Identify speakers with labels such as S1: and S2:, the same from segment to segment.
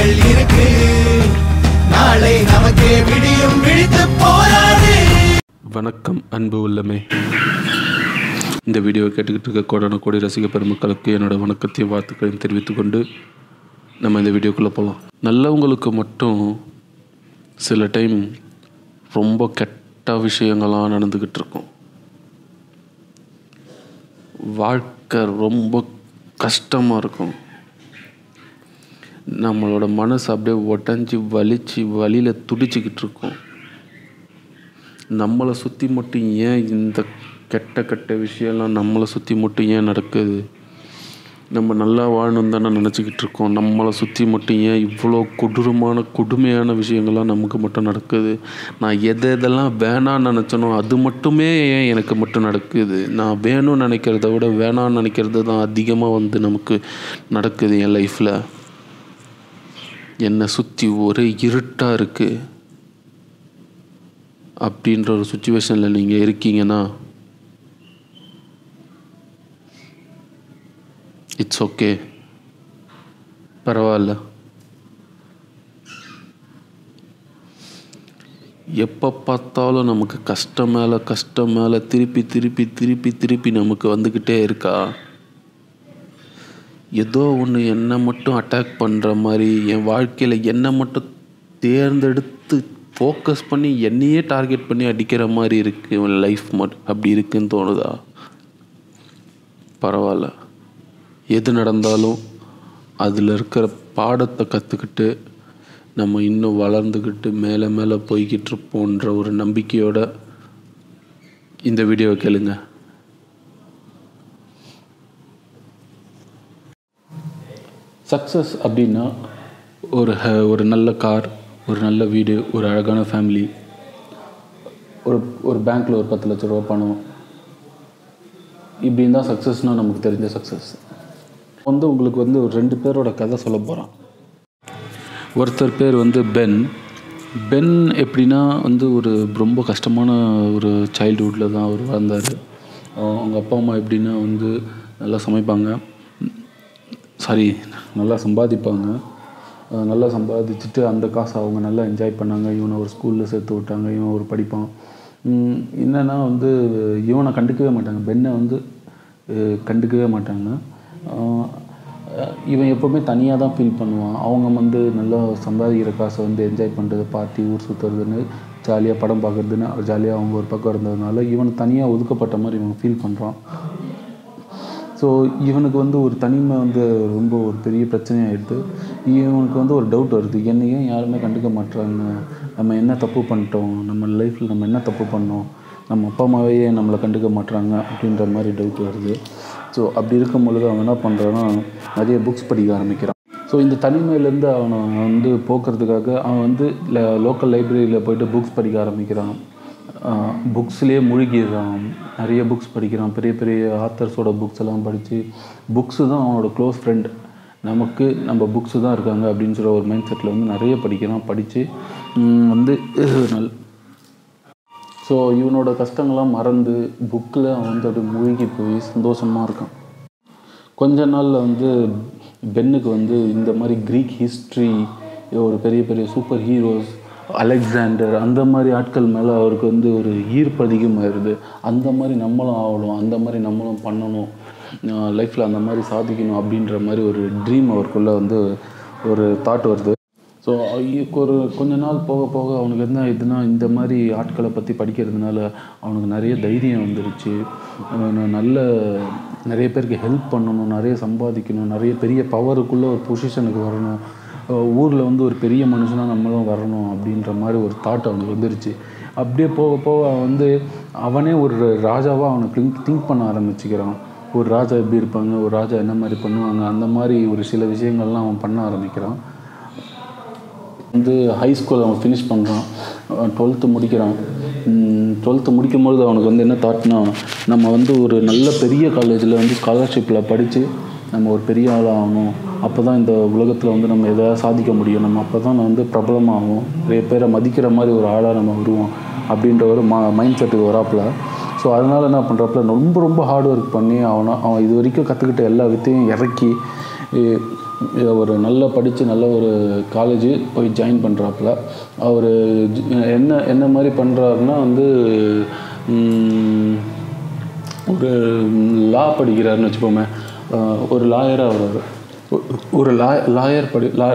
S1: வழிகள் இருக்கு. நாளை நமக்கே விடியும் விழித்து போராடு.
S2: வணக்கம் அன்பு உள்ளமே. இந்த வீடியோவை கேட்டுக்கிட்டு இருக்க கோடான கோடி ரசிக பெருமக்களுக்கு என்னோட வணக்கத்தையும் வாழ்த்துக்களையும் தெரிவித்துக்கொண்டு நம்ம இந்த வீடியோக்குள்ளே போகலாம் நல்லவங்களுக்கு மட்டும் சில டைம் ரொம்ப கெட்ட விஷயங்கள்லாம் நடந்துக்கிட்டு இருக்கும். வாழ்க்கை ரொம்ப கஷ்டமாக இருக்கும். நம்மளோட மனசு அப்படியே உடஞ்சி வலிச்சு வலியில் துடிச்சிக்கிட்டு இருக்கும். நம்மளை சுற்றி மட்டும் ஏன் இந்த கெட்ட கெட்ட விஷயம்லாம் நம்மளை சுற்றி மட்டும் ஏன் நடக்குது? நம்ம நல்லா வாழணும் தானே நினச்சிக்கிட்டு இருக்கோம். நம்மளை சுற்றி மட்டும் ஏன் இவ்வளோ கொடூரமான கொடுமையான விஷயங்கள்லாம் நமக்கு மட்டும் நடக்குது? நான் எதை எதெல்லாம் வேணான்னு நினச்சனோ அது மட்டுமே ஏன் எனக்கு மட்டும் நடக்குது? நான் வேணும்னு நினைக்கிறத விட வேணான்னு நினைக்கிறது தான் அதிகமாக வந்து நமக்கு நடக்குது என் லைஃப்பில் என்னை சுற்றி ஒரே இருட்டாக இருக்குது அப்படின்ற ஒரு சுச்சுவேஷனில் நீங்கள் இருக்கீங்கன்னா இட்ஸ் ஓகே பரவாயில்ல. எப்போ பார்த்தாலும் நமக்கு கஷ்டம் மேலே கஷ்டம் மேலே திருப்பி திருப்பி திருப்பி திருப்பி நமக்கு வந்துக்கிட்டே இருக்கா? ஏதோ ஒன்று என்னை மட்டும் அட்டாக் பண்ணுற மாதிரி என் வாழ்க்கையில் என்னை மட்டும் தேர்ந்தெடுத்து ஃபோக்கஸ் பண்ணி என்னையே டார்கெட் பண்ணி அடிக்கிற மாதிரி இருக்குது இவன் லைஃப் மட்டும் அப்படி இருக்குன்னு தோணுதா? பரவாயில்ல. எது நடந்தாலும் அதில் இருக்கிற பாடத்தை கற்றுக்கிட்டு நம்ம இன்னும் வளர்ந்துக்கிட்டு மேலே மேலே போய்கிட்டு இருப்போன்ற ஒரு நம்பிக்கையோடு இந்த வீடியோவை கேளுங்கள் சக்ஸஸ் அப்படின்னா ஒரு ஹ- ஒரு நல்ல கார் ஒரு நல்ல வீடு ஒரு அழகான ஃபேமிலி ஒரு ஒரு பேங்க்கில் ஒரு பத்து லட்ச ரூபா பணம். இப்படின்னு தான் சக்ஸஸ்னால் நமக்கு தெரிஞ்ச சக்ஸஸ் வந்து உங்களுக்கு வந்து ஒரு ரெண்டு பேரோட கதை சொல்ல போகிறான் ஒருத்தர் பேர் வந்து பென். பென் எப்படின்னா வந்து ஒரு ரொம்ப கஷ்டமான ஒரு சைல்டுஹுட்டில் தான் அவர் வளர்ந்தார். அவங்க அப்பா அம்மா எப்படின்னா வந்து நல்லா சமைப்பாங்க. சாரி நல்லா சம்பாதிப்பாங்க. நல்லா சம்பாதிச்சுட்டு அந்த காசை அவங்க நல்லா என்ஜாய் பண்ணாங்க. இவனை ஒரு ஸ்கூலில் சேர்த்து விட்டாங்க. இவன் ஒரு படிப்பான். என்னென்னா வந்து இவனை கண்டுக்கவே மாட்டாங்க. பெண்ணை வந்து கண்டுக்கவே மாட்டாங்க. இவன் எப்போவுமே தனியாக தான் ஃபீல் பண்ணுவான். அவங்க வந்து நல்லா சம்பாதிக்கிற காசை வந்து என்ஜாய் பண்ணுறது பார்ட்டி ஊர் சுற்றுறதுன்னு ஜாலியாக படம் பார்க்குறதுன்னு ஜாலியாக அவங்க ஒரு பக்கம் இருந்ததுனால இவன் தனியாக ஒதுக்கப்பட்ட மாதிரி இவன் ஃபீல் பண்ணுறான் ஸோ இவனுக்கு வந்து ஒரு தனிமை வந்து ரொம்ப ஒரு பெரிய பிரச்சனையாகிடுது இவனுக்கு வந்து ஒரு டவுட் வருது. என்னை ஏன் யாருமே கண்டுக்க மாட்றாங்க? நம்ம என்ன தப்பு பண்ணிட்டோம்? நம்ம லைஃப்பில் நம்ம என்ன தப்பு பண்ணோம்? நம்ம அப்பா அம்மாவே ஏன் நம்மளை கண்டுக்க மாட்றாங்க? அப்படின்ற மாதிரி டவுட் வருது. ஸோ அப்படி இருக்கும் பொழுது அவன் என்ன பண்ணுறான்னா நிறைய புக்ஸ் படிக்க ஆரம்பிக்கிறான். ஸோ இந்த தனிமையிலேருந்து அவனை வந்து போக்குறதுக்காக அவன் வந்து லோக்கல் லைப்ரரியில் போயிட்டு புக்ஸ் படிக்க ஆரம்பிக்கிறான். புக்ஸ்லேயே மூழ்கிடுறான். நிறைய புக்ஸ் படிக்கிறான். பெரிய பெரிய ஆத்தர்ஸோட புக்ஸ் எல்லாம் படித்து புக்ஸு தான் அவனோட க்ளோஸ் ஃப்ரெண்ட் நமக்கு நம்ம புக்ஸு தான் இருக்காங்க அப்படின்னு சொல்கிற ஒரு மைண்ட் செட்டில் வந்து நிறைய படிக்கிறான். படித்து வந்து நல் ஸோ இவனோட கஷ்டங்கள்லாம் மறந்து புக்கில் அவன் வந்து அப்படியே மூழ்கி போய் சந்தோஷமாக இருக்கான். கொஞ்ச நாளில் வந்து பென்னுக்கு வந்து இந்த மாதிரி க்ரீக் ஹிஸ்ட்ரி ஒரு பெரிய பெரிய சூப்பர் ஹீரோஸ் அலெக்சாண்டர் அந்த மாதிரி ஆட்கள் மேலே அவருக்கு வந்து ஒரு ஈர்ப்பு அதிகமாகிடுது அந்த மாதிரி நம்மளும் ஆகணும் அந்த மாதிரி நம்மளும் பண்ணணும் லைஃப்பில் அந்த மாதிரி சாதிக்கணும் அப்படின்ற மாதிரி ஒரு ட்ரீம் அவருக்குள்ளே வந்து ஒரு தாட் வருது. ஸோ ஒரு கொஞ்ச நாள் போக போக அவனுக்கு என்ன இதுனா இந்த மாதிரி ஆட்களை பற்றி படிக்கிறதுனால அவனுக்கு நிறைய தைரியம் வந்துருச்சு. நல்ல நிறைய பேருக்கு ஹெல்ப் பண்ணணும் நிறைய சம்பாதிக்கணும் நிறைய பெரிய பவருக்குள்ளே ஒரு பொசிஷனுக்கு வரணும். ஊரில் வந்து ஒரு பெரிய மனுஷனாக நம்மளும் வரணும் அப்படின்ற மாதிரி ஒரு தாட் அவனுக்கு வந்துருச்சு. அப்படியே போக போக அவன் வந்து அவனே ஒரு ராஜாவாக அவனை திங்க் திங்க் பண்ண ஆரம்பிச்சுக்கிறான். ஒரு ராஜா எப்படி இருப்பாங்க ஒரு ராஜா என்ன மாதிரி பண்ணுவாங்க அந்த மாதிரி ஒரு சில விஷயங்கள்லாம் அவன் பண்ண ஆரம்பிக்கிறான். வந்து ஹை ஸ்கூல் அவன் ஃபினிஷ் பண்ணுறான் டுவெல்த்து முடிக்கிறான். டுவெல்த்து முடிக்கும்பொழுது அவனுக்கு வந்து என்ன தாட்னா நம்ம வந்து ஒரு நல்ல பெரிய காலேஜில் வந்து ஸ்காலர்ஷிப்பில் படித்து நம்ம ஒரு பெரிய ஆள் ஆகணும். அப்போ தான் இந்த உலகத்தில் வந்து நம்ம எதாவது சாதிக்க முடியும்? நம்ம அப்போ தான் வந்து பிரபலமாகும் நிறைய பேரை மதிக்கிற மாதிரி ஒரு ஆளாக நம்ம வருவோம் அப்படின்ற ஒரு மா மைண்ட் செட்டுக்கு வராப்புல. ஸோ அதனால் என்ன பண்ணுறாப்புல ரொம்ப ரொம்ப ஹார்ட் ஒர்க் பண்ணி அவனை அவன் இது வரைக்கும் கற்றுக்கிட்ட எல்லா வித்தையும் இறக்கி ஒரு நல்ல படித்து நல்ல ஒரு காலேஜ் போய் ஜாயின் பண்ணுறாப்புல அவர் என்ன என்ன மாதிரி பண்ணுறாருன்னா வந்து ஒரு லா படிக்கிறாருன்னு வச்சுப்போமே ஒரு லாயராக வர்றாரு. ஒரு லா லாயர் படி லா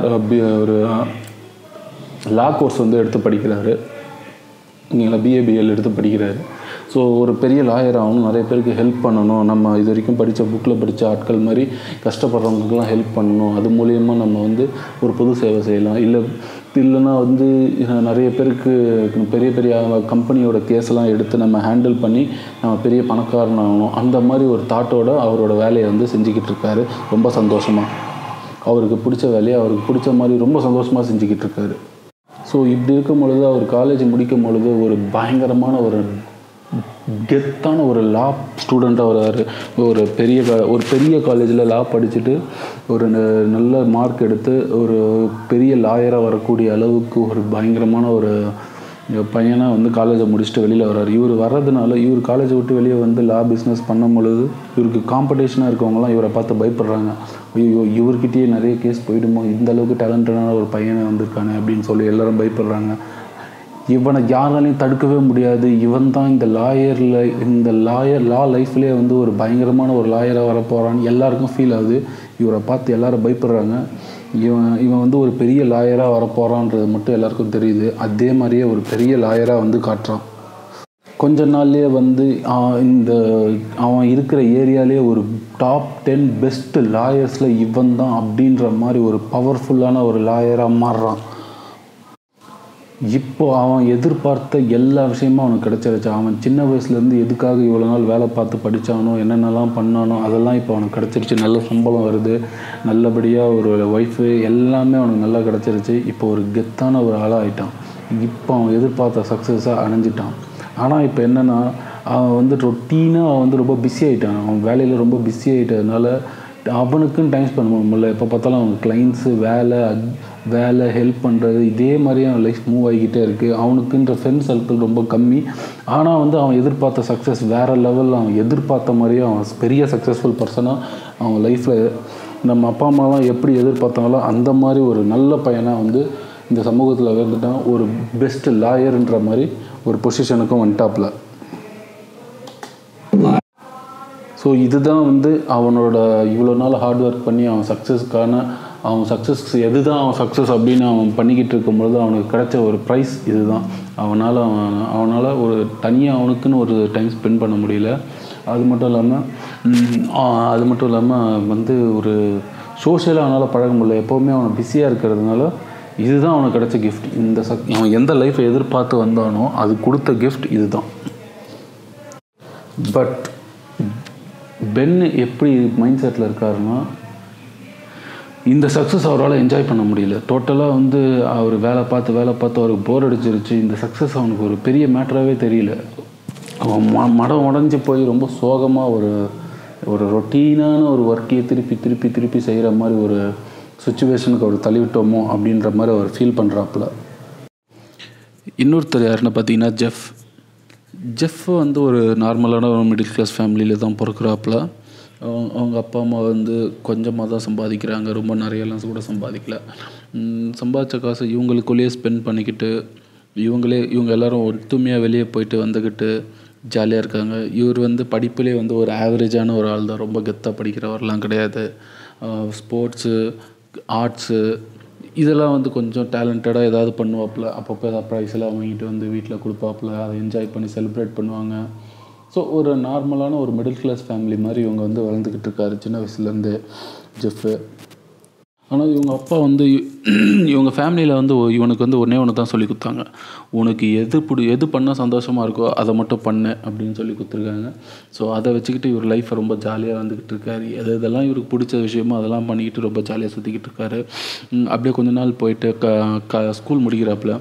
S2: ஒரு uh, லா கோர்ஸ் வந்து எடுத்து படிக்கிறாரு. நீங்கள் பிஏபிஎல் எடுத்து படிக்கிறாரு. ஸோ ஒரு பெரிய லாயர் ஆகணும். நிறைய பேருக்கு ஹெல்ப் பண்ணணும். நம்ம இது வரைக்கும் படித்த புக்கில் படித்த ஆட்கள் மாதிரி கஷ்டப்படுறவங்களுக்குலாம் ஹெல்ப் பண்ணணும். அது மூலயமா நம்ம வந்து ஒரு பொது சேவை செய்யலாம். இல்லை இல்லைன்னா வந்து நிறைய பேருக்கு பெரிய பெரிய கம்பெனியோட கேஸ்லாம் எடுத்து நம்ம ஹேண்டில் பண்ணி நம்ம பெரிய பணக்காரன் ஆகணும் அந்த மாதிரி ஒரு தாட்டோட அவரோட வேலையை வந்து செஞ்சுக்கிட்டு இருக்காரு. ரொம்ப சந்தோஷமாக அவருக்கு பிடிச்ச வேலையை அவருக்கு பிடிச்ச மாதிரி ரொம்ப சந்தோஷமாக செஞ்சுக்கிட்டு இருக்காரு ஸோ இப்படி இருக்கும் பொழுது அவர் காலேஜ் முடிக்கும் பொழுது ஒரு பயங்கரமான ஒரு கெத்தான ஒரு லா ஸ்டூடெண்ட்டாக வராரு. ஒரு பெரிய ஒரு பெரிய காலேஜில் லா படிச்சுட்டு ஒரு ந- நல்ல மார்க் எடுத்து ஒரு பெரிய லாயராக வரக்கூடிய அளவுக்கு ஒரு பயங்கரமான ஒரு எங்கள் பையனாக வந்து காலேஜை முடிச்சுட்டு வெளியில் வர்றாரு. இவர் வர்றதுனால இவர் காலேஜை விட்டு வெளியே வந்து லா பிஸ்னஸ் பண்ணும் பொழுது இவருக்கு காம்படிஷனாக இருக்கவங்களாம் இவரை பார்த்து பயப்படுறாங்க. ஐயோ இவர்கிட்டயே நிறைய கேஸ் போயிடுமோ? இந்த அளவுக்கு டேலண்டடான ஒரு பையனை வந்திருக்கானே அப்படின்னு சொல்லி எல்லாரும் பயப்படுறாங்க. இவனை யாராலையும் தடுக்கவே முடியாது. இவன் தான் இந்த லாயரில் இந்த லாயர் லா லைஃப்லேயே வந்து ஒரு பயங்கரமான ஒரு லாயராக வரப்போகிறான்னு எல்லாருக்கும் ஃபீல் ஆகுது. இவரை பார்த்து எல்லாரும் பயப்படுறாங்க. இவன் இவன் வந்து ஒரு பெரிய லாயராக வரப்போகிறான்றது மட்டும் எல்லாருக்கும் தெரியுது. அதே மாதிரியே ஒரு பெரிய லாயராக வந்து காட்டுறான். கொஞ்ச நாள்லேயே வந்து இந்த அவன் இருக்கிற ஏரியாலே ஒரு டாப் டென் பெஸ்ட் லாயர்ஸில் இவன் தான் அப்படின்ற மாதிரி ஒரு பவர்ஃபுல்லான ஒரு லாயராக மாறுறான். இப்போ அவன் எதிர்பார்த்த எல்லா விஷயமும் அவனுக்கு கிடைச்சிருச்சு. அவன் சின்ன வயசுலேருந்து எதுக்காக இவ்வளோ நாள் வேலை பார்த்து படித்தானோ என்னென்னலாம் பண்ணானோ அதெல்லாம் இப்போ அவனுக்கு கிடச்சிருச்சு. நல்ல சம்பளம் வருது. நல்லபடியாக ஒரு ஒய்ஃபு எல்லாமே அவனுக்கு நல்லா கிடச்சிருச்சு. இப்போ ஒரு கெத்தான ஒரு ஆளாக ஆயிட்டான். இப்போ அவன் எதிர்பார்த்த சக்ஸஸாக அணைஞ்சிட்டான் ஆனால் இப்போ என்னென்னா அவன் வந்து ரொட்டீனாக அவன் வந்து ரொம்ப பிஸி ஆகிட்டான் அவன் வேலையில் ரொம்ப பிஸி ஆகிட்டதுனால அவனுக்குன்னு டைம் ஸ்பெண்ட் பண்ண முடியல. எப்போ பார்த்தாலும் அவன் கிளைண்ட்ஸு வேலை வேலை ஹெல்ப் பண்ணுறது இதே மாதிரியே அவன் லைஃப் மூவ் ஆகிக்கிட்டே இருக்குது அவனுக்குன்ற ஃப்ரெண்ட் சர்க்கிள் ரொம்ப கம்மி. ஆனால் வந்து அவன் எதிர்பார்த்த சக்ஸஸ் வேறு லெவலில் அவன் எதிர்பார்த்த மாதிரியே அவன் பெரிய சக்ஸஸ்ஃபுல் பர்சனாக அவன் லைஃப்பில் நம்ம அப்பா அம்மாலாம் எப்படி எதிர்பார்த்தாங்களோ அந்த மாதிரி ஒரு நல்ல பையனாக வந்து இந்த சமூகத்தில் வந்துட்டான் ஒரு பெஸ்ட் லாயர்ன்ற மாதிரி ஒரு பொசிஷனுக்கும் வந்துட்டாப்புல ஸோ இதுதான் வந்து அவனோட இவ்வளோ நாள் ஹார்ட் ஒர்க் பண்ணி அவன் சக்ஸஸ்க்கான அவன் சக்ஸஸ் எது தான் அவன் சக்ஸஸ் அப்படின்னு அவன் பண்ணிக்கிட்டு இருக்கும்பொழுது அவனுக்கு கிடைச்ச ஒரு ப்ரைஸ் இதுதான். அவனால் அவன் அவனால் ஒரு தனியாக அவனுக்குன்னு ஒரு டைம் ஸ்பெண்ட் பண்ண முடியல. அது மட்டும் இல்லாமல் அது மட்டும் இல்லாமல் வந்து ஒரு சோஷியலாக அவனால் பழக முடியல. எப்போவுமே அவன் பிஸியாக இருக்கிறதுனால இதுதான் அவனுக்கு கிடைச்ச கிஃப்ட் இந்த சக் அவன் எந்த லைஃப்பை எதிர்பார்த்து வந்தானோ அது கொடுத்த கிஃப்ட் இதுதான். பட் பென் எப்படி மைண்ட் செட்டில் இருக்காருன்னா இந்த சக்ஸஸ் அவரால் என்ஜாய் பண்ண முடியல. டோட்டலாக வந்து அவர் வேலை பார்த்து வேலை பார்த்து அவருக்கு போர் அடிச்சிருச்சு. இந்த சக்ஸஸ் அவனுக்கு ஒரு பெரிய மேட்டராகவே தெரியல. அவன் ம மடம் உடஞ்சி போய் ரொம்ப சோகமாக ஒரு ஒரு ரொட்டீனான ஒரு ஒர்க்கையை திருப்பி திருப்பி திருப்பி செய்கிற மாதிரி ஒரு சுச்சுவேஷனுக்கு அவர் தள்ளிவிட்டோமோ அப்படின்ற மாதிரி அவர் ஃபீல் பண்ணுறாப்புல இன்னொருத்தர் யாருன்னு பார்த்தீங்கன்னா ஜெஃப். ஜெஃப் வந்து ஒரு நார்மலான ஒரு மிடில் கிளாஸ் ஃபேமிலியில் தான் பிறக்கிறாப்புல. அவங்க அவங்க அப்பா அம்மா வந்து கொஞ்சமாக தான் சம்பாதிக்கிறாங்க. ரொம்ப நிறையலாம் கூட சம்பாதிக்கல. சம்பாதிச்ச காசை இவங்களுக்குள்ளேயே ஸ்பெண்ட் பண்ணிக்கிட்டு இவங்களே இவங்க எல்லாரும் ஒத்துமையாக வெளியே போயிட்டு வந்துக்கிட்டு ஜாலியாக இருக்காங்க. இவர் வந்து படிப்புலேயே வந்து ஒரு ஆவரேஜான ஒரு ஆள் தான் ரொம்ப கெத்தாக படிக்கிறவர்லாம் கிடையாது. ஸ்போர்ட்ஸு ஆர்ட்ஸு இதெல்லாம் வந்து கொஞ்சம் டேலண்டடாக ஏதாவது பண்ணுவாப்பில். அப்பப்போ ஏதாவது ப்ரைஸ் எல்லாம் வாங்கிட்டு வந்து வீட்டில் கொடுப்பாப்புல. அதை என்ஜாய் பண்ணி செலிப்ரேட் பண்ணுவாங்க. ஸோ ஒரு நார்மலான ஒரு மிடில் கிளாஸ் ஃபேமிலி மாதிரி இவங்க வந்து வளர்ந்துக்கிட்டு இருக்காரு. சின்ன வயசுலேருந்து ஜெஃப்பு ஆனால் இவங்க அப்பா வந்து இவங்க ஃபேமிலியில் வந்து இவனுக்கு வந்து ஒன்றே ஒன்று தான் சொல்லி கொடுத்தாங்க. உனக்கு எது பிடி எது பண்ணால் சந்தோஷமாக இருக்கோ அதை மட்டும் பண்ணு அப்படின்னு சொல்லி கொடுத்துருக்காங்க. ஸோ அதை வச்சுக்கிட்டு இவர் லைஃப்பை ரொம்ப ஜாலியாக வந்துக்கிட்டு இருக்காரு. எது எதெல்லாம் இவருக்கு பிடிச்ச விஷயமோ அதெல்லாம் பண்ணிக்கிட்டு ரொம்ப ஜாலியாக சுற்றிக்கிட்டு இருக்காரு. அப்படியே கொஞ்ச நாள் போயிட்டு க க ஸ்கூல் முடிக்கிறாப்புல.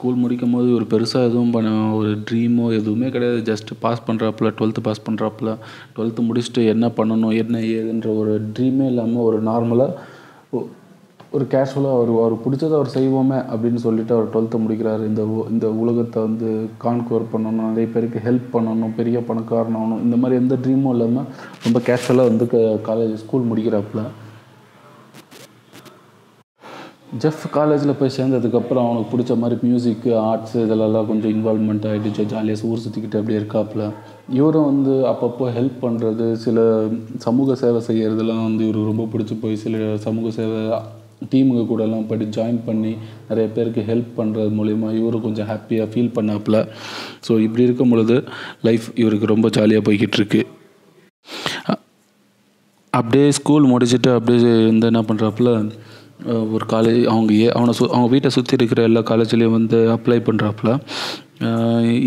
S2: ஸ்கூல் முடிக்கும் போது ஒரு பெருசாக எதுவும் பண்ண ஒரு ட்ரீமோ எதுவுமே கிடையாது. ஜஸ்ட் பாஸ் பண்ணுறாப்புல டுவெல்த்து பாஸ் பண்ணுறாப்புல டுவெல்த்து முடிச்சுட்டு என்ன பண்ணணும் என்ன ஏதுன்ற ஒரு ட்ரீமே இல்லாமல் ஒரு நார்மலாக ஒ- ஒரு கேஷுவலாக அவர் அவர் பிடிச்சதை அவர் செய்வோமே அப்படின்னு சொல்லிட்டு அவர் டுவெல்த்து முடிக்கிறாரு. இந்த உ- இந்த உலகத்தை வந்து கான்குவர் பண்ணணும் நிறைய பேருக்கு ஹெல்ப் பண்ணணும் பெரிய பணக்காரன் ஆகணும். இந்த மாதிரி எந்த ட்ரீமும் இல்லாமல் ரொம்ப கேஷுவலாக வந்து காலேஜ் ஸ்கூல் முடிக்கிறாப்புல. ஜெஃப் காலேஜில் போய் சேர்ந்ததுக்கப்புறம் அவனுக்கு பிடிச்ச மாதிரி மியூசிக்கு ஆர்ட்ஸ் இதிலெல்லாம் கொஞ்சம் இன்வால்மெண்ட் ஆகிடுச்சு ஜாலியாக ஊர் சுற்றிக்கிட்டு அப்படியே இருக்காப்புல. இவரும் வந்து அப்பப்போ ஹெல்ப் பண்ணுறது சில சமூக சேவை செய்கிறதுலாம் வந்து இவருக்கு ரொம்ப பிடிச்சி போய் சில சமூக சேவை டீமுங்க கூடலாம் படி ஜாயின் பண்ணி நிறைய பேருக்கு ஹெல்ப் பண்ணுறது மூலிமா இவரும் கொஞ்சம் ஹாப்பியாக ஃபீல் பண்ணாப்புல. ஸோ இப்படி இருக்கும் பொழுது லைஃப் இவருக்கு ரொம்ப ஜாலியாக போய்கிட்டு இருக்கு. அப்படியே ஸ்கூல் முடிச்சுட்டு அப்படியே வந்து என்ன பண்ணுறாப்புல ஒரு காலேஜ் அவங்க ஏ அவனை சு அவங்க வீட்டை சுற்றி இருக்கிற எல்லா காலேஜ்லேயும் வந்து அப்ளை பண்ணுறாப்புல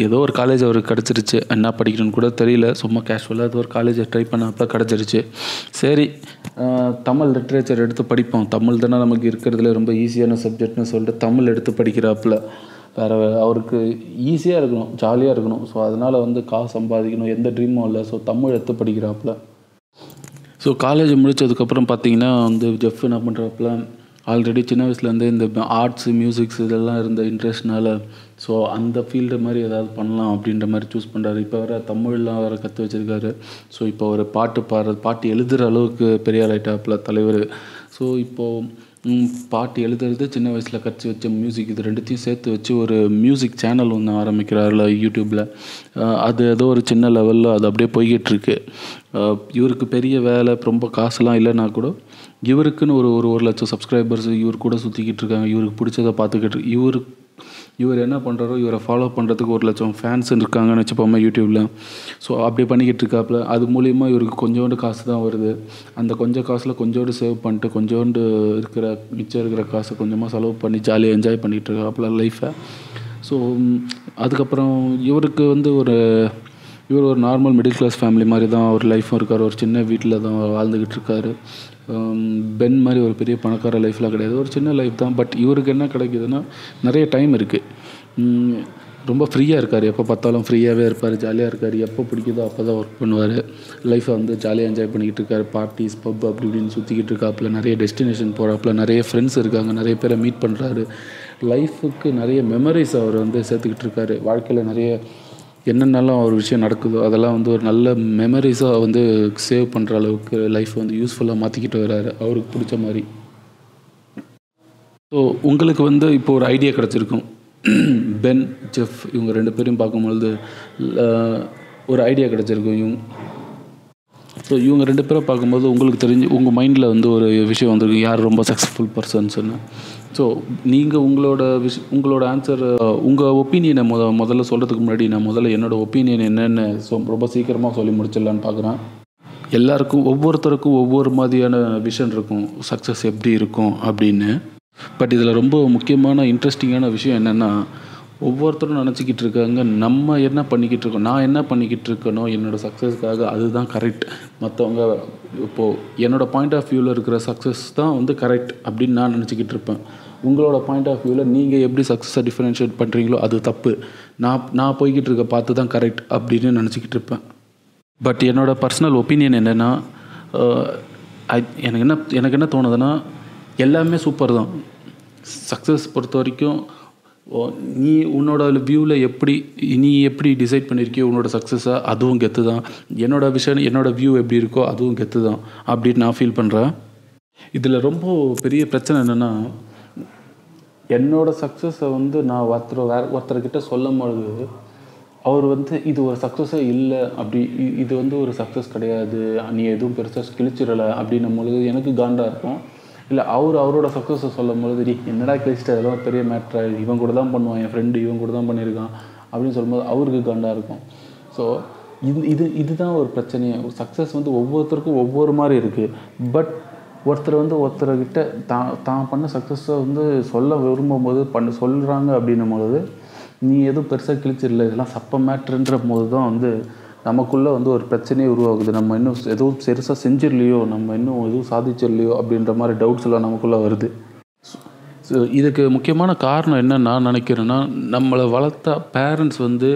S2: ஏதோ ஒரு காலேஜ் அவருக்கு கிடச்சிருச்சு. என்ன படிக்கணும்னு கூட தெரியல. சும்மா கேஷுவலாக ஏதோ ஒரு காலேஜை ட்ரை பண்ணப்போ கிடச்சிருச்சு. சரி தமிழ் லிட்ரேச்சர் எடுத்து படிப்போம். தமிழ் தானே நமக்கு இருக்கிறதுல ரொம்ப ஈஸியான சப்ஜெக்ட்னு சொல்லிட்டு தமிழ் எடுத்து படிக்கிறாப்புல. வேறு அவருக்கு ஈஸியாக இருக்கணும். ஜாலியாக இருக்கணும். ஸோ அதனால் வந்து காசு சம்பாதிக்கணும். எந்த ட்ரீமும் இல்லை. ஸோ தமிழ் எடுத்து படிக்கிறாப்புல. ஸோ காலேஜ் முடித்ததுக்கப்புறம் பார்த்தீங்கன்னா வந்து ஜெஃப் என்ன பண்ணுறாப்புல ஆல்ரெடி சின்ன வயசுலேருந்து இந்த ஆர்ட்ஸு மியூசிக்ஸ் இதெல்லாம் இருந்த இன்ட்ரெஸ்ட்னால ஸோ அந்த ஃபீல்டு மாதிரி ஏதாவது பண்ணலாம் அப்படின்ற மாதிரி சூஸ் பண்ணுறாரு இப்போ வர தமிழ்லாம் வேறு கற்று வச்சுருக்காரு. ஸோ இப்போ ஒரு பாட்டு பாடுறது பாட்டு எழுதுகிற அளவுக்கு பெரிய ஆளாயிட்டாப்பில் தலைவர். ஸோ இப்போது பாட்டு எழுதுறது சின்ன வயசில் கற்று வச்ச மியூசிக் இது ரெண்டுத்தையும் சேர்த்து வச்சு ஒரு மியூசிக் சேனல் ஒன்று ஆரம்பிக்கிறாருல யூடியூப்பில் அது ஏதோ ஒரு சின்ன லெவலில் அது அப்படியே போய்கிட்டு இருக்கு. இவருக்கு பெரிய வேலை ரொம்ப காசுலாம் இல்லைன்னா கூட இவருக்குன்னு ஒரு ஒரு ஒரு லட்சம் சப்ஸ்கிரைபர்ஸ் இவர் கூட சுற்றிக்கிட்டு இருக்காங்க. இவருக்கு பிடிச்சதை பார்த்துக்கிட்டு இவர் இவர் என்ன பண்ணுறாரோ இவரை ஃபாலோ பண்ணுறதுக்கு ஒரு லட்சம் ஃபேன்ஸ் இருக்காங்கன்னு வச்சுப்போமே யூடியூப்பில் ஸோ அப்படி பண்ணிக்கிட்டு இருக்காப்புல அது மூலிமா இவருக்கு கொஞ்சோண்டு காசு தான் வருது. அந்த கொஞ்சம் காசில் கொஞ்சோண்டு சேவ் பண்ணிட்டு கொஞ்சோண்டு இருக்கிற மிச்சம் இருக்கிற காசை கொஞ்சமாக செலவு பண்ணி ஜாலியாக என்ஜாய் பண்ணிகிட்டு இருக்காப்புல லைஃப்பை ஸோ அதுக்கப்புறம் இவருக்கு வந்து ஒரு இவர் ஒரு நார்மல் மிடில் கிளாஸ் ஃபேமிலி மாதிரி தான் அவர் லைஃப்பும் இருக்கார். ஒரு சின்ன வீட்டில் தான் வாழ்ந்துக்கிட்டு இருக்காரு. பென் மாதிரி ஒரு பெரிய பணக்கார லைஃப்லாம் கிடையாது. ஒரு சின்ன லைஃப் தான். பட் இவருக்கு என்ன கிடைக்குதுன்னா நிறைய டைம் இருக்குது ரொம்ப ஃப்ரீயாக இருக்கார். எப்போ பார்த்தாலும் ஃப்ரீயாகவே இருப்பார். ஜாலியாக இருக்கார். எப்போ பிடிக்குதோ அப்போ தான் ஒர்க் பண்ணுவார் லைஃப்பை வந்து ஜாலியாக என்ஜாய் பண்ணிக்கிட்டு இருக்காரு. பார்ட்டிஸ் பப் அப்படி இப்படின்னு சுற்றிக்கிட்டு இருக்காப்புல. நிறைய டெஸ்டினேஷன் போகிறாப்புல நிறைய ஃப்ரெண்ட்ஸ் இருக்காங்க. நிறைய பேரை மீட் பண்ணுறாரு லைஃபுக்கு நிறைய மெமரிஸ் அவர் வந்து சேர்த்துக்கிட்டு இருக்காரு. வாழ்க்கையில் நிறைய என்னென்னலாம் ஒரு விஷயம் நடக்குதோ அதெல்லாம் வந்து ஒரு நல்ல மெமரிஸாக வந்து சேவ் பண்ணுற அளவுக்கு லைஃப் வந்து யூஸ்ஃபுல்லாக மாற்றிக்கிட்டு வர்றாரு அவருக்கு பிடிச்ச மாதிரி. ஸோ உங்களுக்கு வந்து இப்போ ஒரு ஐடியா கிடச்சிருக்கும். பென் ஜெஃப் இவங்க ரெண்டு பேரையும் பார்க்கும்பொழுது ஒரு ஐடியா கிடச்சிருக்கும். இவங்க ஸோ இவங்க ரெண்டு பேரை பார்க்கும்போது உங்களுக்கு தெரிஞ்சு உங்கள் மைண்டில் வந்து ஒரு விஷயம் வந்திருக்கு. யார் ரொம்ப சக்ஸஸ்ஃபுல் பர்சன்ஸ்னு ஸோ நீங்கள் உங்களோட விஷ் உங்களோட ஆன்சர் உங்கள் ஒப்பீனியனை முத முதல்ல சொல்கிறதுக்கு முன்னாடி நான் முதல்ல என்னோடய ஒப்பீனியன் என்னென்னு சொ ரொம்ப சீக்கிரமாக சொல்லி முடிச்சிடலான்னு பார்க்குறேன். எல்லாருக்கும் ஒவ்வொருத்தருக்கும் ஒவ்வொரு மாதிரியான விஷன் இருக்கும். சக்ஸஸ் எப்படி இருக்கும் அப்படின்னு. பட் இதில் ரொம்ப முக்கியமான இன்ட்ரெஸ்டிங்கான விஷயம் என்னென்னா ஒவ்வொருத்தரும் நினச்சிக்கிட்டு இருக்காங்க நம்ம என்ன பண்ணிக்கிட்டு இருக்கோம் நான் என்ன பண்ணிக்கிட்டு இருக்கனோ என்னோடய சக்ஸஸ்க்காக அதுதான் கரெக்ட் மற்றவங்க இப்போது என்னோடய பாயிண்ட் ஆஃப் வியூவில் இருக்கிற சக்ஸஸ் தான் வந்து கரெக்ட் அப்படின்னு நான் நினச்சிக்கிட்டு இருப்பேன். உங்களோட பாயிண்ட் ஆஃப் வியூவில் நீங்கள் எப்படி சக்ஸஸை டிஃபரன்ஷியேட் பண்ணுறீங்களோ அது தப்பு. நான் நான் போய்கிட்டு இருக்க பார்த்து தான் கரெக்ட் அப்படின்னு நினச்சிக்கிட்டு இருப்பேன். பட் என்னோடய பர்சனல் ஒப்பீனியன் என்னென்னா எனக்கு என்ன எனக்கு என்ன தோணுதுன்னா எல்லாமே சூப்பர் தான். சக்ஸஸ் பொறுத்த வரைக்கும் நீ உன்னோட வியூவில் எப்படி நீ எப்படி டிசைட் பண்ணியிருக்கியோ உன்னோட சக்ஸஸை அதுவும் கெத்து தான் என்னோட விஷன் என்னோட வியூ எப்படி இருக்கோ அதுவும் கெத்து தான் அப்படின்னு நான் ஃபீல் பண்ணுறேன் இதில் ரொம்ப பெரிய பிரச்சனை என்னென்னா என்னோட சக்ஸஸை வந்து நான் ஒருத்தர் வேற ஒருத்தர்கிட்ட சொல்லும் பொழுது அவர் வந்து இது ஒரு சக்ஸஸே இல்லை அப்படி இ- இது வந்து ஒரு சக்ஸஸ் கிடையாது நீ எதுவும் பெருசாக கிழிச்சிடலை அப்படின்னும் பொழுது எனக்கு காண்டாக இருக்கும். இல்லை அவர் அவரோட சக்ஸஸை சொல்லும் பொழுது டி என்னடா கிழிச்சிட்டு? அதெல்லாம் பெரிய மேட்ரா இவன் கூட தான் பண்ணுவான் என் ஃப்ரெண்டு இவன் கூட தான் பண்ணியிருக்கான் அப்படின்னு சொல்லும்போது அவருக்கு கண்டாக இருக்கும். ஸோ இது இது இதுதான் ஒரு பிரச்சனையே. சக்ஸஸ் வந்து ஒவ்வொருத்தருக்கும் ஒவ்வொரு மாதிரி இருக்குது பட் ஒருத்தர் வந்து ஒருத்தர்கிட்ட தான் தான் பண்ண சக்ஸஸை வந்து சொல்ல விரும்பும்போது பண்ண சொல்கிறாங்க அப்படின்னும் பொழுது நீ எதுவும் பெருசாக கிழிச்சிடல இதெல்லாம் சப்ப மேட்ருன்ற போது தான் வந்து நமக்குள்ளே வந்து ஒரு பிரச்சனையே உருவாகுது. நம்ம இன்னும் எதுவும் பெருசாக செஞ்சிடலையோ நம்ம இன்னும் எதுவும் சாதிச்சிடலையோ அப்படின்ற மாதிரி டவுட்ஸ் எல்லாம் நமக்குள்ளே வருது. ஸோ இதுக்கு முக்கியமான காரணம் என்ன நான் நினைக்கிறேன்னா நம்மளை வளர்த்த பேரண்ட்ஸ் வந்து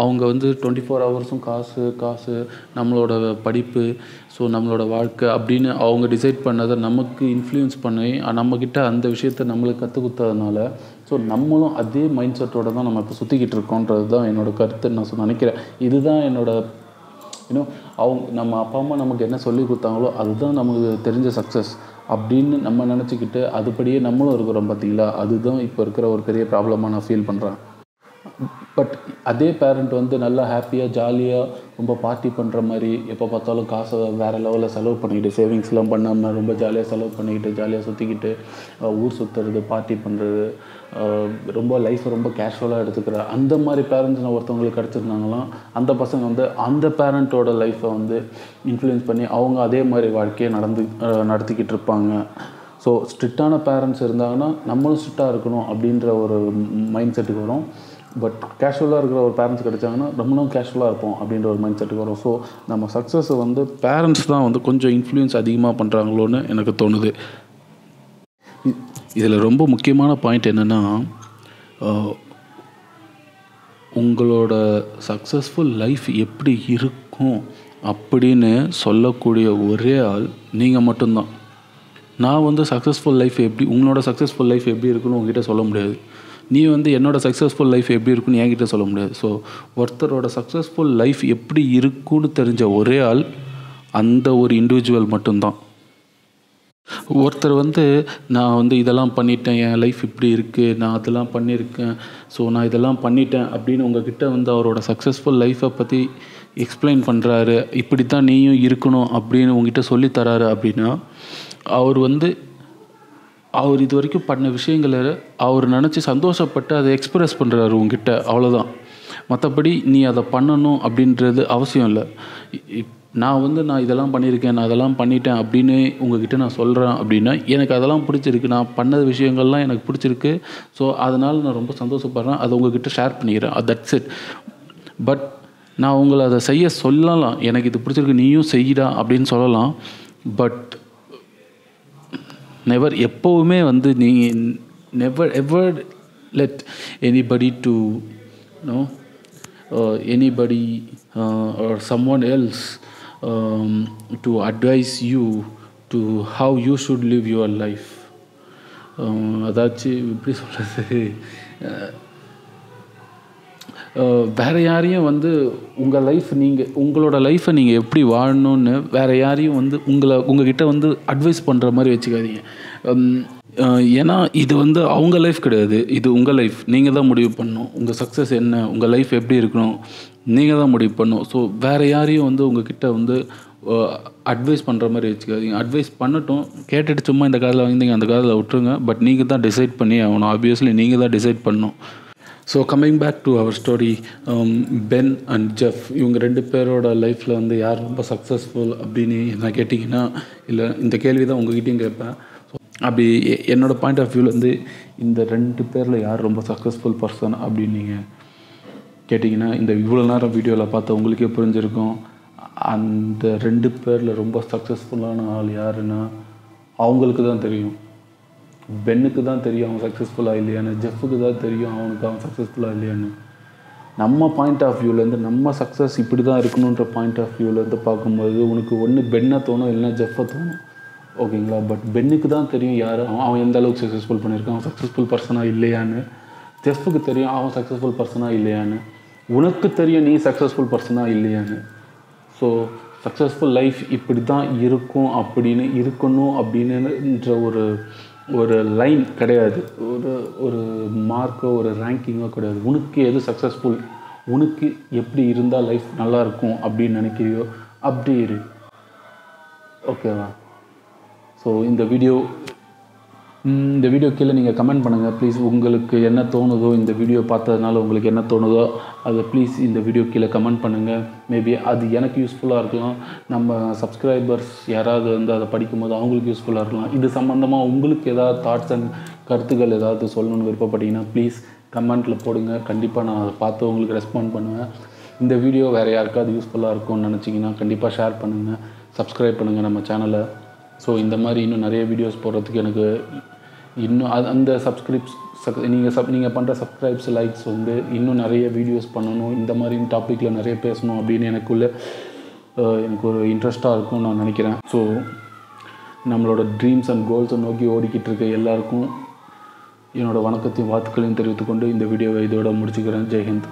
S2: அவங்க வந்து டுவெண்ட்டி ஃபோர் ஹவர்ஸும் காசு காசு நம்மளோட படிப்பு ஸோ நம்மளோட வாழ்க்கை அப்படின்னு அவங்க டிசைட் பண்ணதை நமக்கு இன்ஃப்ளூயன்ஸ் பண்ணி நம்மக்கிட்ட அந்த விஷயத்த நம்மளுக்கு கற்றுக் கொடுத்ததுனால ஸோ நம்மளும் அதே மைண்ட் செட்டோடு தான் நம்ம இப்போ சுற்றிக்கிட்டு இருக்கோன்றது தான் என்னோட கருத்து நான் சொ- நினைக்கிறேன். இதுதான் என்னோடய இன்னும் அவங்க நம்ம அப்பா அம்மா நமக்கு என்ன சொல்லி கொடுத்தாங்களோ அதுதான் நமக்கு தெரிஞ்ச சக்ஸஸ் அப்படின்னு நம்ம நினச்சிக்கிட்டு அதுபடியே நம்மளும் இருக்கிறோம் பார்த்தீங்களா அதுதான் இப்போ இருக்கிற ஒரு பெரிய ப்ராப்ளமாக நான் ஃபீல் பண்ணுறேன் பட் அதே பேரண்ட் வந்து நல்லா ஹாப்பியாக ஜாலியாக ரொம்ப பார்ட்டி பண்ணுற மாதிரி எப்போ பார்த்தாலும் காசை வேறு லெவலில் செலவு பண்ணிக்கிட்டு சேவிங்ஸ்லாம் பண்ணாமல் ரொம்ப ஜாலியாக செலவு பண்ணிக்கிட்டு ஜாலியாக சுற்றிக்கிட்டு ஊர் சுற்றுறது பார்ட்டி பண்ணுறது ரொம்ப லைஃப்பை ரொம்ப கேஷுவலாக எடுத்துக்கிற அந்த மாதிரி பேரண்ட்ஸ் நான் ஒருத்தவங்களுக்கு கிடச்சிருந்தாங்களாம் அந்த பசங்க வந்து அந்த பேரண்ட்டோட லைஃப்பை வந்து இன்ஃப்ளூயன்ஸ் பண்ணி அவங்க அதே மாதிரி வாழ்க்கையை நடந்து நடத்திக்கிட்டு இருப்பாங்க. ஸோ ஸ்ட்ரிக்டான பேரண்ட்ஸ் இருந்தாங்கன்னா நம்மளும் ஸ்ட்ரிக்டாக இருக்கணும் அப்படின்ற ஒரு மைண்ட் செட்டுக்கு வரும். பட் கேஷுவலாக இருக்கிற ஒரு பேரண்ட்ஸ் கிடைச்சாங்கன்னா நம்மளும் கேஷுவலாக இருப்போம் அப்படின்ற ஒரு மைண்ட் செட்டுக்கு வரும். ஸோ நம்ம சக்ஸஸை வந்து பேரண்ட்ஸ் தான் வந்து கொஞ்சம் இன்ஃப்ளூயன்ஸ் அதிகமாக பண்ணுறாங்களோன்னு எனக்கு தோணுது. இதில் ரொம்ப முக்கியமான பாயிண்ட் என்னென்னா உங்களோட சக்ஸஸ்ஃபுல் லைஃப் எப்படி இருக்கும் அப்படின்னு சொல்லக்கூடிய ஒரே ஆள் நீங்கள் மட்டும்தான். நான் வந்து சக்ஸஸ்ஃபுல் லைஃப் எப்படி உங்களோட சக்ஸஸ்ஃபுல் லைஃப் எப்படி இருக்குன்னு உங்ககிட்ட சொல்ல முடியாது. நீ வந்து என்னோடய சக்ஸஸ்ஃபுல் லைஃப் எப்படி இருக்குன்னு என்கிட்ட சொல்ல முடியாது. ஸோ ஒருத்தரோட சக்ஸஸ்ஃபுல் லைஃப் எப்படி இருக்குன்னு தெரிஞ்ச ஒரே ஆள் அந்த ஒரு இண்டிவிஜுவல் மட்டும்தான். ஒருத்தர் வந்து நான் வந்து இதெல்லாம் பண்ணிட்டேன் என் லைஃப் இப்படி இருக்குது நான் அதெல்லாம் பண்ணியிருக்கேன் ஸோ நான் இதெல்லாம் பண்ணிட்டேன் அப்படின்னு உங்ககிட்ட வந்து அவரோட சக்ஸஸ்ஃபுல் லைஃப்பை பற்றி எக்ஸ்பிளைன் பண்ணுறாரு இப்படி தான் நீயும் இருக்கணும் அப்படின்னு உங்ககிட்ட சொல்லித்தராரு அப்படின்னா அவர் வந்து அவர் இது வரைக்கும் பண்ண விஷயங்களை அவர் நினச்சி சந்தோஷப்பட்டு அதை எக்ஸ்பிரஸ் பண்ணுறாரு உங்ககிட்ட அவ்வளோதான் மற்றபடி நீ அதை பண்ணணும் அப்படின்றது அவசியம் இல்லை. இப்- நான் வந்து நான் இதெல்லாம் பண்ணியிருக்கேன் நான் அதெல்லாம் பண்ணிட்டேன் அப்படின்னு உங்ககிட்ட நான் சொல்கிறேன் அப்படின்னா எனக்கு அதெல்லாம் பிடிச்சிருக்கு. நான் பண்ண விஷயங்கள்லாம் எனக்கு பிடிச்சிருக்கு. ஸோ அதனால் நான் ரொம்ப சந்தோஷப்படுறேன். அதை உங்ககிட்ட ஷேர் பண்ணிக்கிறேன். தட்ஸ் இட் பட் நான் உங்களை அதை செய்ய சொல்லலாம். எனக்கு இது பிடிச்சிருக்கு. நீயும் செய்யடா அப்படின்னு சொல்லலாம். பட் நெவர் எப்போவுமே வந்து நீ never ever let anybody to know anybody or someone else to advise you to how you should live your life அதாச்சும் எப்படி சொல்கிறது வேறு யாரையும் வந்து உங்கள் லைஃப் நீங்கள் உங்களோட லைஃப்பை நீங்கள் எப்படி வாழணும்னு வேறு யாரையும் வந்து உங்களை உங்ககிட்ட வந்து அட்வைஸ் பண்ணுற மாதிரி வச்சுக்காதீங்க. ஏன்னா இது வந்து அவங்க லைஃப் கிடையாது. இது உங்கள் லைஃப் நீங்கள் தான் முடிவு பண்ணணும். உங்கள் சக்ஸஸ் என்ன? உங்கள் லைஃப் எப்படி இருக்கணும்? நீங்கள் தான் முடிவு பண்ணணும். ஸோ வேறு யாரையும் வந்து உங்ககிட்ட வந்து அட்வைஸ் பண்ணுற மாதிரி வச்சுக்காதீங்க. அட்வைஸ் பண்ணட்டும். கேட்டுட்டு சும்மா இந்த காதில் வாங்கிங்க அந்த காதில் விட்டுருங்க. பட் நீங்கள் தான் டிசைட் பண்ணி ஆகணும். ஆப்வியஸ்லி நீங்கள் தான் டிசைட் பண்ணணும். So coming back to our story Ben and Jeff இவங்க ரெண்டு பேரோட லைஃப்பில் வந்து யார் ரொம்ப சக்ஸஸ்ஃபுல் அப்படின்னு என்ன கேட்டிங்கன்னா இல்லை இந்த கேள்வி தான் உங்ககிட்டையும் கேட்பேன். ஸோ அப்படி எ- என்னோட பாயிண்ட் ஆஃப் வியூவில் வந்து இந்த ரெண்டு பேரில் யார் ரொம்ப சக்ஸஸ்ஃபுல் பர்சன் அப்படின்னு நீங்கள் கேட்டிங்கன்னா இந்த இவ்வளோ நேரம் வீடியோவில் பார்த்தா உங்களுக்கே புரிஞ்சிருக்கும். அந்த ரெண்டு பேரில் ரொம்ப சக்ஸஸ்ஃபுல்லான ஆள் யாருன்னா அவங்களுக்கு தான் தெரியும். பென்னுக்கு தான் தெரியும் அவன் சக்ஸஸ்ஃபுல்லாக இல்லையான்னு ஜெஃப்புக்கு தான் தெரியும் அவனுக்கு அவன் சக்ஸஸ்ஃபுல்லாக இல்லையான்னு. நம்ம பாயிண்ட் ஆஃப் வியூலேருந்து நம்ம சக்ஸஸ் இப்படி தான் இருக்கணுன்ற பாயிண்ட் ஆஃப் வியூலேருந்து பார்க்கும்போது உனக்கு ஒன்று பென்னை தோணும் இல்லைன்னா ஜெஃப்பை தோணும். ஓகேங்களா பட் பென்னுக்கு தான் தெரியும் யார் அவன் அவன் எந்த அளவுக்கு சக்ஸஸ்ஃபுல் பண்ணியிருக்கான் அவன் சக்ஸஸ்ஃபுல் பர்சனாக இல்லையான்னு. ஜெஃபுக்கு தெரியும் அவன் சக்ஸஸ்ஃபுல் பர்சனாக இல்லையான்னு. உனக்கு தெரியும் நீ சக்ஸஸ்ஃபுல் பர்சனாக இல்லையான்னு. ஸோ சக்ஸஸ்ஃபுல் லைஃப் இப்படி தான் இருக்கும் அப்படின்னு இருக்கணும் அப்படின்னுன்ற ஒரு ஒரு லைன் கிடையாது. ஒரு ஒரு மார்க்கோ ஒரு ரேங்கிங்கோ கிடையாது. உனக்கு எது சக்ஸஸ்ஃபுல் உனக்கு எப்படி இருந்தால் லைஃப் நல்லா இருக்கும் அப்படின்னு நினைக்கிறியோ அப்படி இரு. ஓகேவா ஸோ இந்த வீடியோ இந்த வீடியோ கீழே நீங்கள் கமெண்ட் பண்ணுங்கள் ப்ளீஸ் உங்களுக்கு என்ன தோணுதோ இந்த வீடியோ பார்த்ததுனால உங்களுக்கு என்ன தோணுதோ அதை ப்ளீஸ் இந்த வீடியோ கீழே கமெண்ட் பண்ணுங்கள் மேபி அது எனக்கு யூஸ்ஃபுல்லாக இருக்கலாம். நம்ம சப்ஸ்கிரைபர்ஸ் யாராவது வந்து அதை படிக்கும்போது அவங்களுக்கு யூஸ்ஃபுல்லாக இருக்கலாம். இது சம்மந்தமாக உங்களுக்கு ஏதாவது தாட்ஸ் அண்ட் கருத்துக்கள் ஏதாவது சொல்லணும்னு விருப்பப்பட்டீங்கன்னா ப்ளீஸ் கமெண்ட்டில் போடுங்க. கண்டிப்பாக நான் அதை பார்த்து உங்களுக்கு ரெஸ்பாண்ட் பண்ணுவேன். இந்த வீடியோ வேறு யாருக்காவது யூஸ்ஃபுல்லாக இருக்கும்னு நினச்சிங்கன்னா கண்டிப்பாக ஷேர் பண்ணுங்கள் சப்ஸ்கிரைப் பண்ணுங்கள் நம்ம சேனலை ஸோ இந்த மாதிரி இன்னும் நிறைய வீடியோஸ் போடுறதுக்கு எனக்கு இன்னும் அது அந்த சப்ஸ்கிரிப்ஸ் சக் நீங்கள் சப் நீங்கள் பண்ணுற சப்ஸ்கிரைப்ஸ் லைக்ஸ் வந்து இன்னும் நிறைய வீடியோஸ் பண்ணணும் இந்த மாதிரி டாப்பிக்கில் நிறைய பேசணும் அப்படின்னு எனக்குள்ளே எனக்கு ஒரு இன்ட்ரெஸ்ட்டாக இருக்கும்னு நான் நினைக்கிறேன். ஸோ நம்மளோட ட்ரீம்ஸ் அண்ட் கோல்ஸை நோக்கி ஓடிக்கிட்டு இருக்க எல்லாருக்கும் என்னோடய வணக்கத்தையும் வாழ்த்துக்களையும் தெரிவித்துக்கொண்டு இந்த வீடியோவை இதோட முடிச்சுக்கிறேன். ஜெய்ஹிந்த்